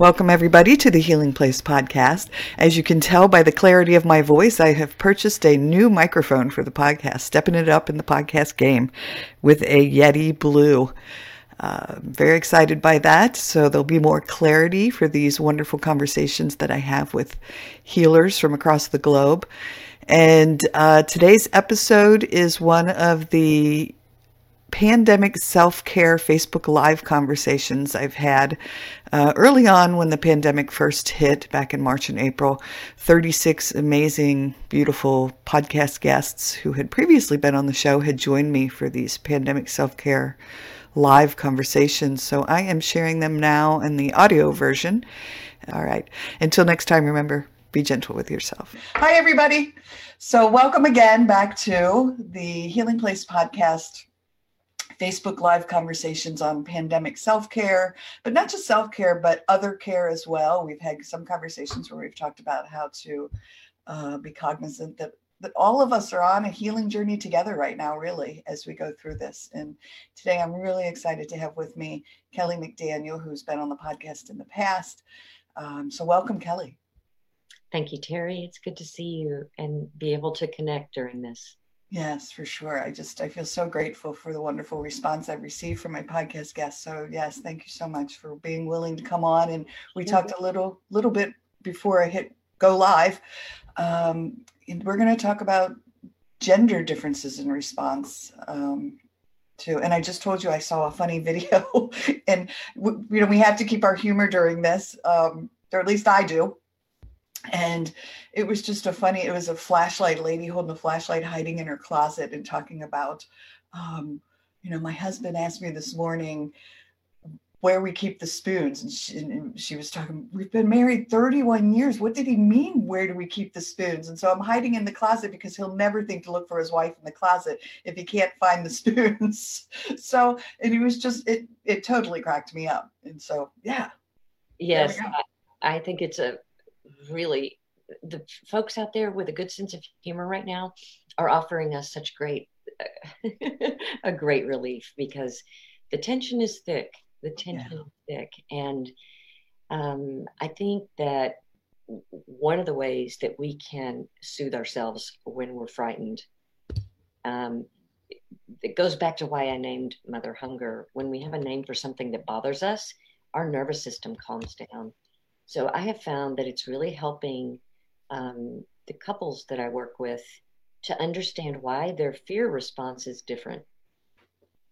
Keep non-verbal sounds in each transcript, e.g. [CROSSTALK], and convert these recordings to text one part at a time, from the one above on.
Welcome, everybody, to the Healing Place podcast. As you can tell by the clarity of my voice, I have purchased a new microphone for the podcast, stepping it up in the podcast game with a Yeti Blue. Uh, very excited by that. So there'll be more clarity for these wonderful conversations that I have with healers from across the globe. And uh, today's episode is one of the pandemic self care Facebook Live conversations I've had uh, early on when the pandemic first hit back in March and April. 36 amazing, beautiful podcast guests who had previously been on the show had joined me for these pandemic self care live conversations. So I am sharing them now in the audio version. All right. Until next time, remember be gentle with yourself. Hi, everybody. So, welcome again back to the Healing Place podcast Facebook Live conversations on pandemic self care, but not just self care, but other care as well. We've had some conversations where we've talked about how to uh, be cognizant that that all of us are on a healing journey together right now, really, as we go through this. And today I'm really excited to have with me Kelly McDaniel, who's been on the podcast in the past. Um, so, welcome, Kelly. Thank you, Teri. It's good to see you and be able to connect during this. Yes, for sure. I just I feel so grateful for the wonderful response I've received from my podcast guests. So yes, thank you so much for being willing to come on. And we mm-hmm. talked a little little bit before I hit go live. Um, we're going to talk about gender differences in response um, to. And I just told you I saw a funny [LAUGHS] video, and you know we have to keep our humor during this, um, or at least I do and it was just a funny it was a flashlight lady holding a flashlight hiding in her closet and talking about um, you know my husband asked me this morning where we keep the spoons and she, and she, was talking we've been married 31 years. What did he mean where do we keep the spoons? And so i'm hiding in the closet because he'll never think to look for his wife in the closet if he can't find the [LAUGHS] spoons. So and it was just it it totally cracked me up. And so yeah. Yes I, I think it's a really the folks out there with a good sense of humor right now are offering us such great [LAUGHS] a great relief because the tension is thick the tension yeah. is thick. And um, i think that one of the ways that we can soothe ourselves when we're frightened um, it goes back to why i named mother hunger. When we have a name for something that bothers us our nervous system calms down so I have found that it's really helping um, the couples that I work with to understand why their fear response is different.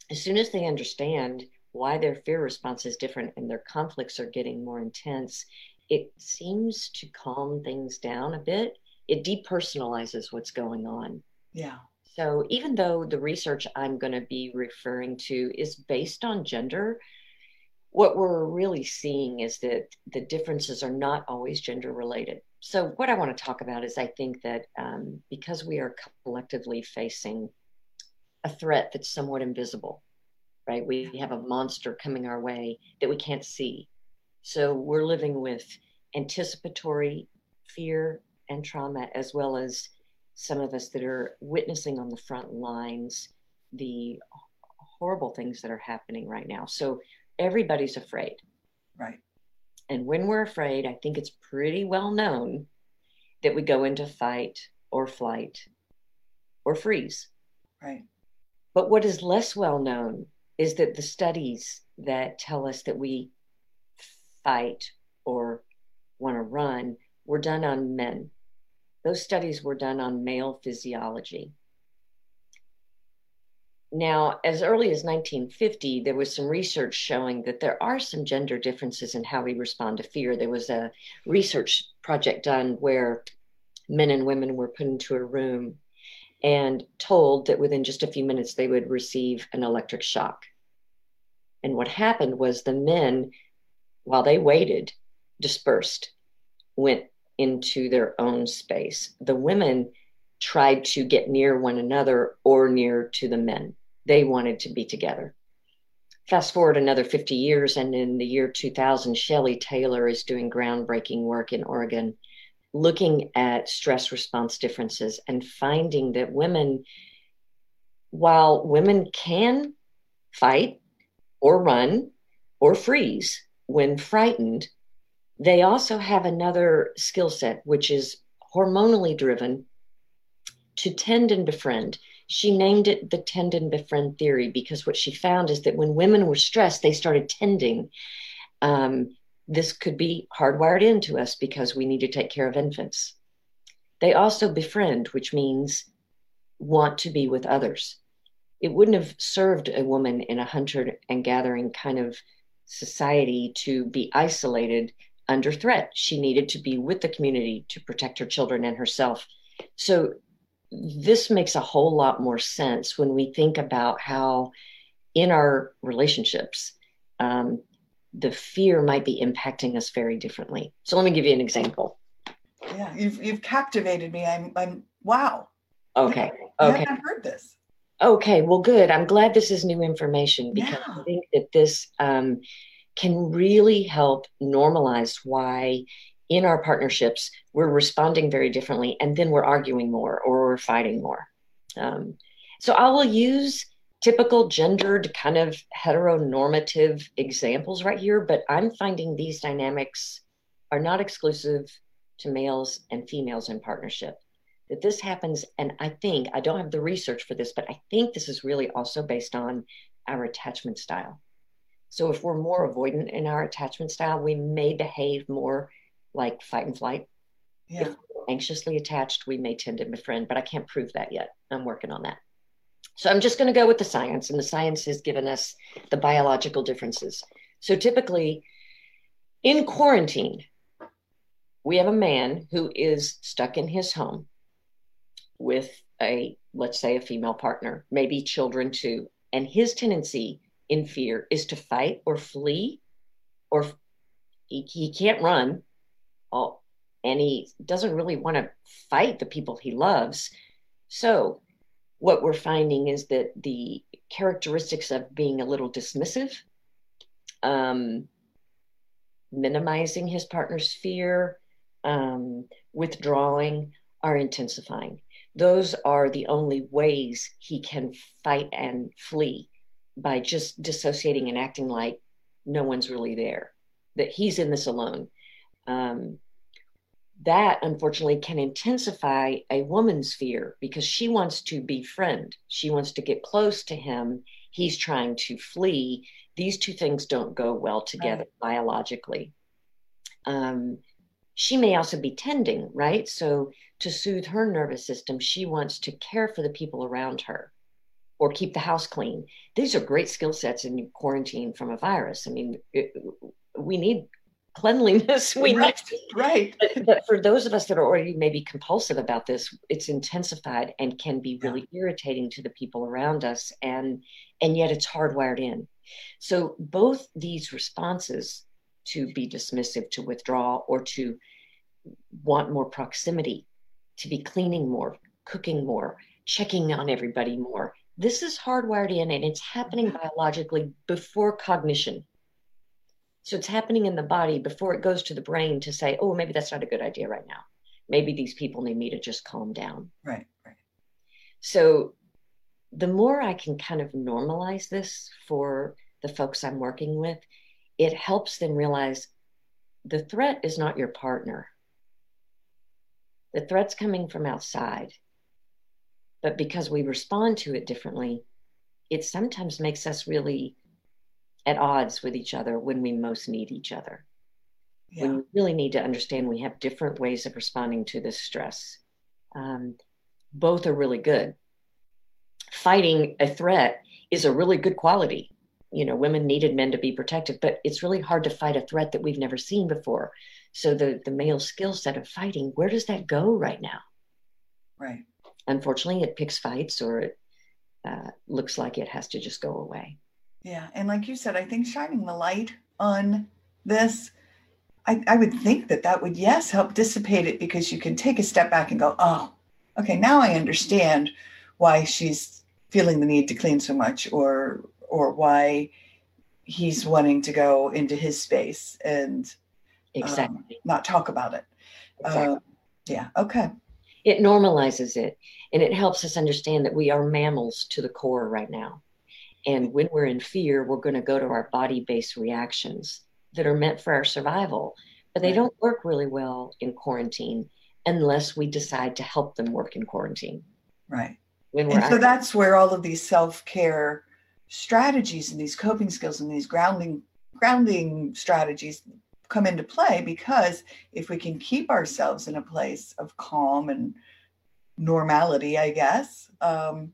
As soon as they understand why their fear response is different and their conflicts are getting more intense, it seems to calm things down a bit. It depersonalizes what's going on. Yeah. So even though the research I'm going to be referring to is based on gender, what we're really seeing is that the differences are not always gender related. So, what I want to talk about is I think that um, because we are collectively facing a threat that's somewhat invisible, right? We have a monster coming our way that we can't see. So, we're living with anticipatory fear and trauma, as well as some of us that are witnessing on the front lines the horrible things that are happening right now. So, everybody's afraid. Right. And when we're afraid, I think it's pretty well known that we go into fight or flight or freeze. Right. But what is less well known is that the studies that tell us that we fight or want to run were done on men. Those studies were done on male physiology. Now, as early as 1950, there was some research showing that there are some gender differences in how we respond to fear. There was a research project done where men and women were put into a room and told that within just a few minutes they would receive an electric shock. And what happened was the men, while they waited, dispersed, went into their own space. The women tried to get near one another or near to the men. They wanted to be together. Fast forward another 50 years, and in the year 2000, Shelley Taylor is doing groundbreaking work in Oregon, looking at stress response differences and finding that women, while women can fight or run or freeze when frightened, They also have another skill set, which is hormonally driven to tend and befriend. She named it the tend and befriend theory because what she found is that when women were stressed, they started tending. Um, this could be hardwired into us because we need to take care of infants. They also befriend, which means want to be with others. It wouldn't have served a woman in a hunter and gathering kind of society to be isolated under threat. She needed to be with the community to protect her children and herself. So this makes a whole lot more sense when we think about how in our relationships um, the fear might be impacting us very differently. So let me give you an example. Yeah you've, you've captivated me. I'm i'm wow. Okay [LAUGHS] okay I okay. haven't heard this. Okay well good. I'm glad this is new information because Yeah. i think that this um, can really help normalize why in our partnerships we're responding very differently and then we're arguing more or we're fighting more. Um, so i will use typical gendered kind of heteronormative examples right here but i'm finding these dynamics are not exclusive to males and females in partnership. That this happens and i think i don't have the research for this but i think this is really also based on our attachment style. So if we're more avoidant in our attachment style we may behave more like fight and flight yeah anxiously attached, we may tend to befriend, but I can't prove that yet. I'm working on that. So I'm just going to go with the science, and the science has given us the biological differences. So typically, in quarantine, we have a man who is stuck in his home with a, let's say, a female partner, maybe children too. And his tendency in fear is to fight or flee, or he, he can't run. Oh, and he doesn't really want to fight the people he loves. So, what we're finding is that the characteristics of being a little dismissive, um, minimizing his partner's fear, um, withdrawing are intensifying. Those are the only ways he can fight and flee by just dissociating and acting like no one's really there, that he's in this alone. Um, that unfortunately can intensify a woman's fear because she wants to befriend. She wants to get close to him. He's trying to flee. These two things don't go well together right. biologically. Um, she may also be tending right? So to soothe her nervous system she wants to care for the people around her or keep the house clean. These are great skill sets in quarantine from a virus. I mean it, we need cleanliness [LAUGHS] we right, need. right. But, but, for those of us that are already maybe compulsive about this it's intensified and can be really yeah. irritating to the people around us and and yet it's hardwired in so both these responses to be dismissive to withdraw or to want more proximity to be cleaning more cooking more checking on everybody more this is hardwired in and it's happening biologically before cognition so it's happening in the body before it goes to the brain to say, oh, maybe that's not a good idea right now. Maybe these people need me to just calm down. Right, right. So the more I can kind of normalize this for the folks I'm working with, it helps them realize the threat is not your partner. The threat's coming from outside. But because we respond to it differently, it sometimes makes us really at odds with each other when we most need each other. Yeah. When we really need to understand we have different ways of responding to this stress. Um, both are really good. Fighting a threat is a really good quality. You know, women needed men to be protective, but it's really hard to fight a threat that we've never seen before. So the the male skill set of fighting, where does that go right now? Right. Unfortunately, it picks fights, or it uh, looks like it has to just go away. Yeah. And like you said, I think shining the light on this, I, I would think that that would, yes, help dissipate it because you can take a step back and go, oh, okay, now I understand why she's feeling the need to clean so much or or why he's wanting to go into his space and exactly um, not talk about it. Exactly. Uh, yeah. Okay. It normalizes it and it helps us understand that we are mammals to the core right now. And when we're in fear, we're going to go to our body based reactions that are meant for our survival. but they don't work really well in quarantine unless we decide to help them work in quarantine. Right. When we're and so that's where all of these self-care strategies and these coping skills and these grounding grounding strategies come into play because if we can keep ourselves in a place of calm and normality, I guess, um,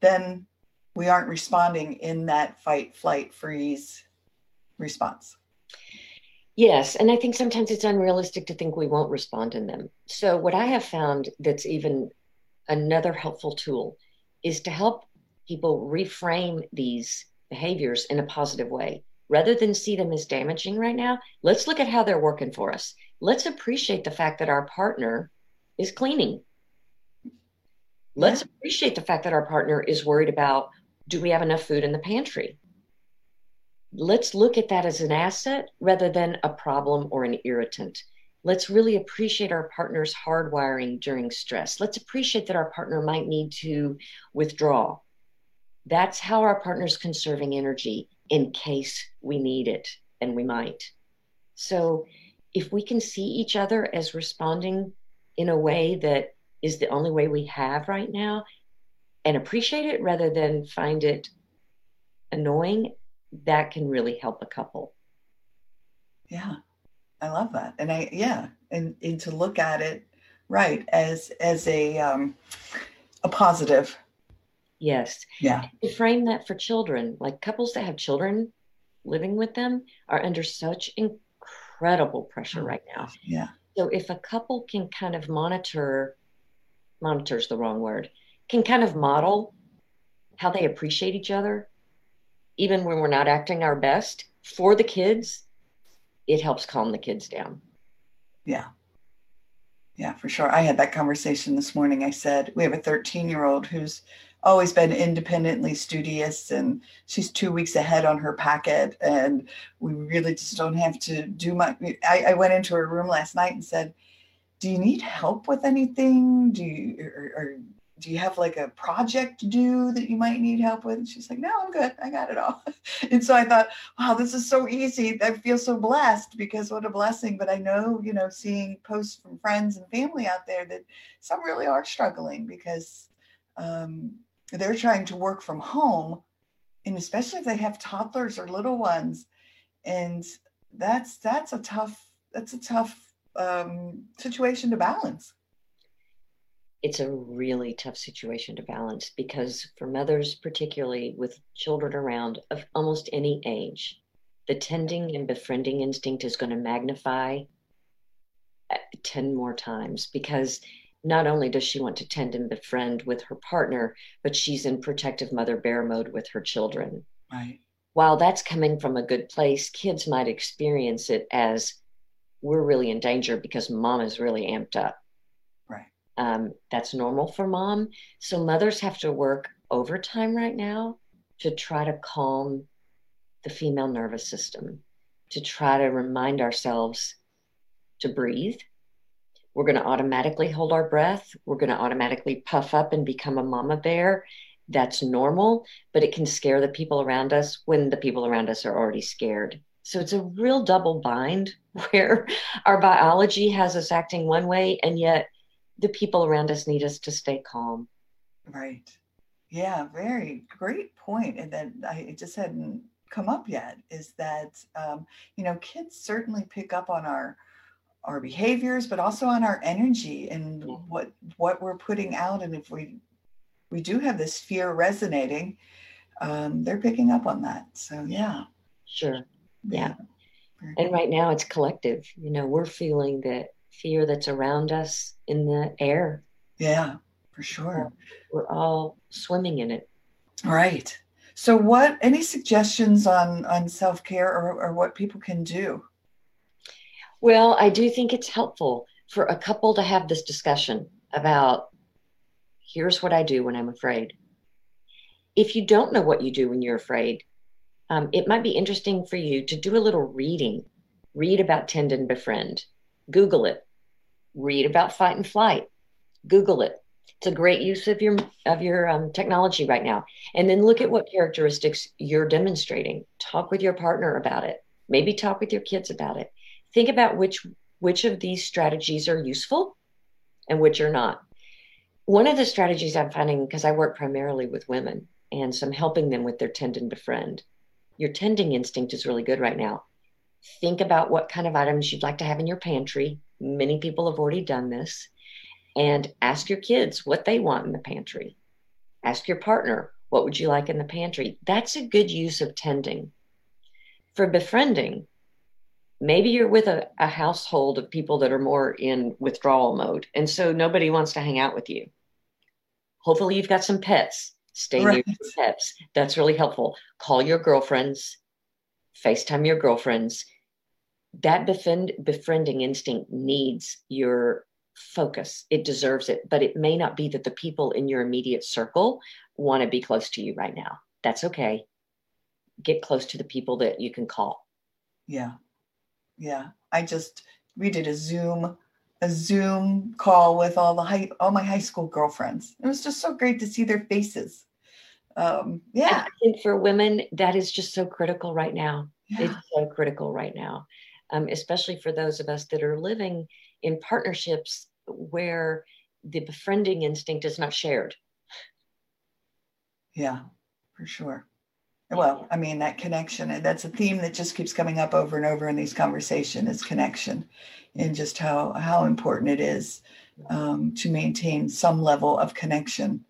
then we aren't responding in that fight, flight, freeze response. Yes, and I think sometimes it's unrealistic to think we won't respond in them. So, what I have found that's even another helpful tool is to help people reframe these behaviors in a positive way. Rather than see them as damaging right now, let's look at how they're working for us. Let's appreciate the fact that our partner is cleaning. Let's appreciate the fact that our partner is worried about do we have enough food in the pantry? Let's look at that as an asset rather than a problem or an irritant. Let's really appreciate our partner's hardwiring during stress. Let's appreciate that our partner might need to withdraw. That's how our partner's conserving energy in case we need it, and we might. So, if we can see each other as responding in a way that is the only way we have right now, and appreciate it rather than find it annoying, that can really help a couple. Yeah. I love that. And I yeah, and, and to look at it right as as a um a positive. Yes. Yeah. To frame that for children, like couples that have children living with them are under such incredible pressure oh, right now. Yeah. So if a couple can kind of monitor monitors the wrong word can kind of model how they appreciate each other, even when we're not acting our best for the kids, it helps calm the kids down. Yeah. Yeah, for sure. I had that conversation this morning. I said, we have a 13 year old who's always been independently studious and she's two weeks ahead on her packet. And we really just don't have to do much. I, I went into her room last night and said, do you need help with anything? Do you, or, or do you have like a project to do that you might need help with? And she's like, no, I'm good. I got it all. [LAUGHS] and so I thought, wow, this is so easy. I feel so blessed because what a blessing. But I know, you know, seeing posts from friends and family out there that some really are struggling because um, they're trying to work from home. And especially if they have toddlers or little ones. And that's, that's a tough, that's a tough um, situation to balance it's a really tough situation to balance because for mothers particularly with children around of almost any age the tending and befriending instinct is going to magnify uh, 10 more times because not only does she want to tend and befriend with her partner but she's in protective mother bear mode with her children. Right. While that's coming from a good place kids might experience it as we're really in danger because mom is really amped up um, that's normal for mom. So mothers have to work overtime right now to try to calm the female nervous system, to try to remind ourselves to breathe. We're going to automatically hold our breath. We're going to automatically puff up and become a mama bear. That's normal, but it can scare the people around us when the people around us are already scared. So it's a real double bind [LAUGHS] where our biology has us acting one way, and yet the people around us need us to stay calm. Right. Yeah, very great point. And that I it just hadn't come up yet is that um, you know kids certainly pick up on our our behaviors, but also on our energy and what what we're putting out. And if we we do have this fear resonating, um, they're picking up on that. So yeah. Sure. Yeah. yeah. And right now it's collective. You know, we're feeling that fear that's around us in the air. Yeah, for sure. We're all swimming in it. Right. So what any suggestions on on self-care or, or what people can do? Well, I do think it's helpful for a couple to have this discussion about here's what I do when I'm afraid. If you don't know what you do when you're afraid, um, it might be interesting for you to do a little reading. Read about tend and befriend. Google it. Read about fight and flight. Google it. It's a great use of your of your um, technology right now. And then look at what characteristics you're demonstrating. Talk with your partner about it. Maybe talk with your kids about it. think about which which of these strategies are useful and which are not. One of the strategies I'm finding, because I work primarily with women and so I'm helping them with their tend and befriend. Your tending instinct is really good right now. Think about what kind of items you'd like to have in your pantry. Many people have already done this. And ask your kids what they want in the pantry. Ask your partner, what would you like in the pantry? That's a good use of tending. For befriending, maybe you're with a, a household of people that are more in withdrawal mode. And so nobody wants to hang out with you. Hopefully, you've got some pets. Stay right. near your pets. That's really helpful. Call your girlfriends, FaceTime your girlfriends. That befriend, befriending instinct needs your focus. It deserves it, but it may not be that the people in your immediate circle want to be close to you right now. That's okay. Get close to the people that you can call. Yeah. Yeah. I just we did a Zoom a Zoom call with all the high all my high school girlfriends. It was just so great to see their faces. Um, yeah. I think for women, that is just so critical right now. Yeah. It's so critical right now, um, especially for those of us that are living in partnerships where the befriending instinct is not shared. Yeah, for sure. Well, I mean, that connection, and that's a theme that just keeps coming up over and over in these conversations is connection and just how, how important it is um, to maintain some level of connection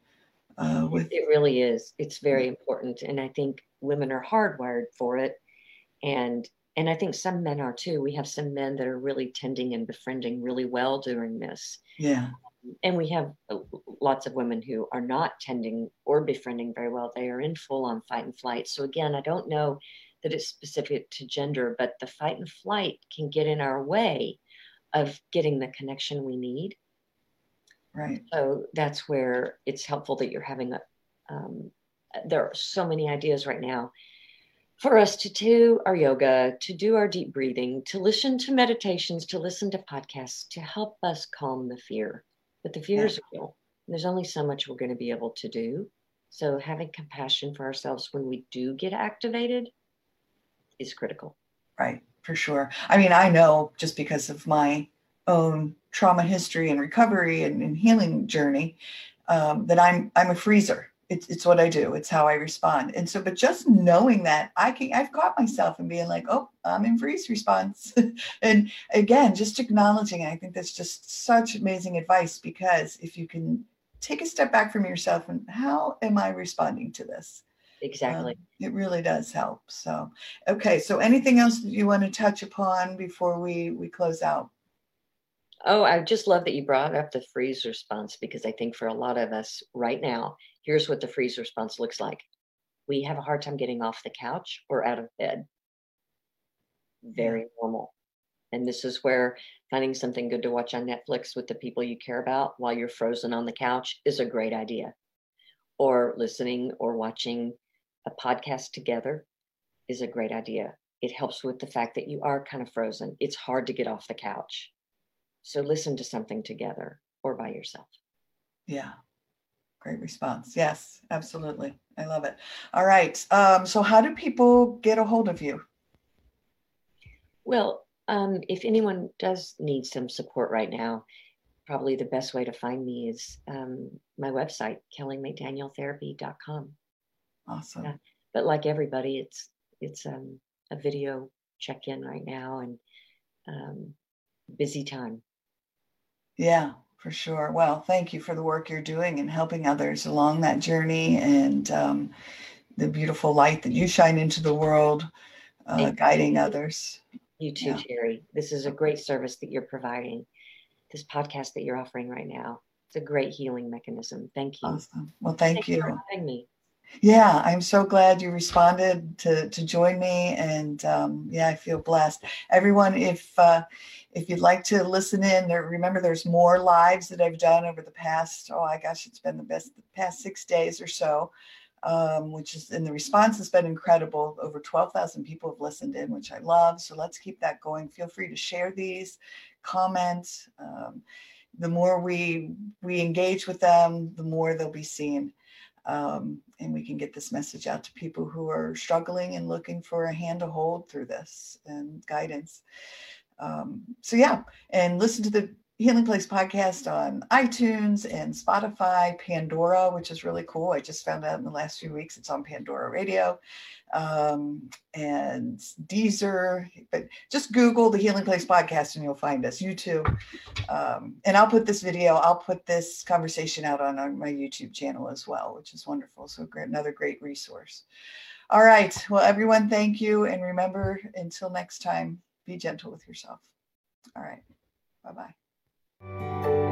uh, with. It really is. It's very important. And I think women are hardwired for it. And and I think some men are too. We have some men that are really tending and befriending really well during this. Yeah. And we have uh, lots of women who are not tending or befriending very well. They are in full on fight and flight. So, again, I don't know that it's specific to gender, but the fight and flight can get in our way of getting the connection we need. Right. So, that's where it's helpful that you're having a, um, there are so many ideas right now for us to do our yoga, to do our deep breathing, to listen to meditations, to listen to podcasts to help us calm the fear. But the fear is real. There's only so much we're going to be able to do. So having compassion for ourselves when we do get activated is critical. Right, for sure. I mean, I know just because of my own trauma history and recovery and, and healing journey um, that I'm I'm a freezer it's, it's what I do. It's how I respond. And so, but just knowing that I can, I've caught myself and being like, oh, I'm in freeze response. [LAUGHS] and again, just acknowledging, I think that's just such amazing advice because if you can take a step back from yourself and how am I responding to this? Exactly. Um, it really does help. So, okay. So anything else that you want to touch upon before we, we close out? Oh, I just love that you brought up the freeze response because I think for a lot of us right now, here's what the freeze response looks like. We have a hard time getting off the couch or out of bed. Very normal. And this is where finding something good to watch on Netflix with the people you care about while you're frozen on the couch is a great idea. Or listening or watching a podcast together is a great idea. It helps with the fact that you are kind of frozen. It's hard to get off the couch. So listen to something together or by yourself. Yeah. Great response. Yes, absolutely. I love it. All right. Um, so, how do people get a hold of you? Well, um, if anyone does need some support right now, probably the best way to find me is um, my website, kellymcdanieltherapy.com. Awesome. Yeah. But like everybody, it's it's um, a video check-in right now and um, busy time. Yeah, for sure. Well, thank you for the work you're doing and helping others along that journey and um, the beautiful light that you shine into the world, uh, guiding others. You too, yeah. Teri. This is a great service that you're providing. This podcast that you're offering right now. It's a great healing mechanism. Thank you. Awesome. Well, thank, thank you. for having me. Yeah, I'm so glad you responded to to join me, and um, yeah, I feel blessed. Everyone, if uh, if you'd like to listen in, there remember there's more lives that I've done over the past. Oh my gosh, it's been the best the past six days or so, um, which is and the response has been incredible. Over twelve thousand people have listened in, which I love. So let's keep that going. Feel free to share these, comment. Um, the more we we engage with them, the more they'll be seen um, and we can get this message out to people who are struggling and looking for a hand to hold through this and guidance. Um, so yeah, and listen to the Healing Place podcast on iTunes and Spotify, Pandora, which is really cool. I just found out in the last few weeks it's on Pandora Radio um, and Deezer. But just Google the Healing Place podcast and you'll find us. YouTube. Um, and I'll put this video, I'll put this conversation out on, on my YouTube channel as well, which is wonderful. So great, another great resource. All right. Well, everyone, thank you. And remember, until next time, be gentle with yourself. All right. Música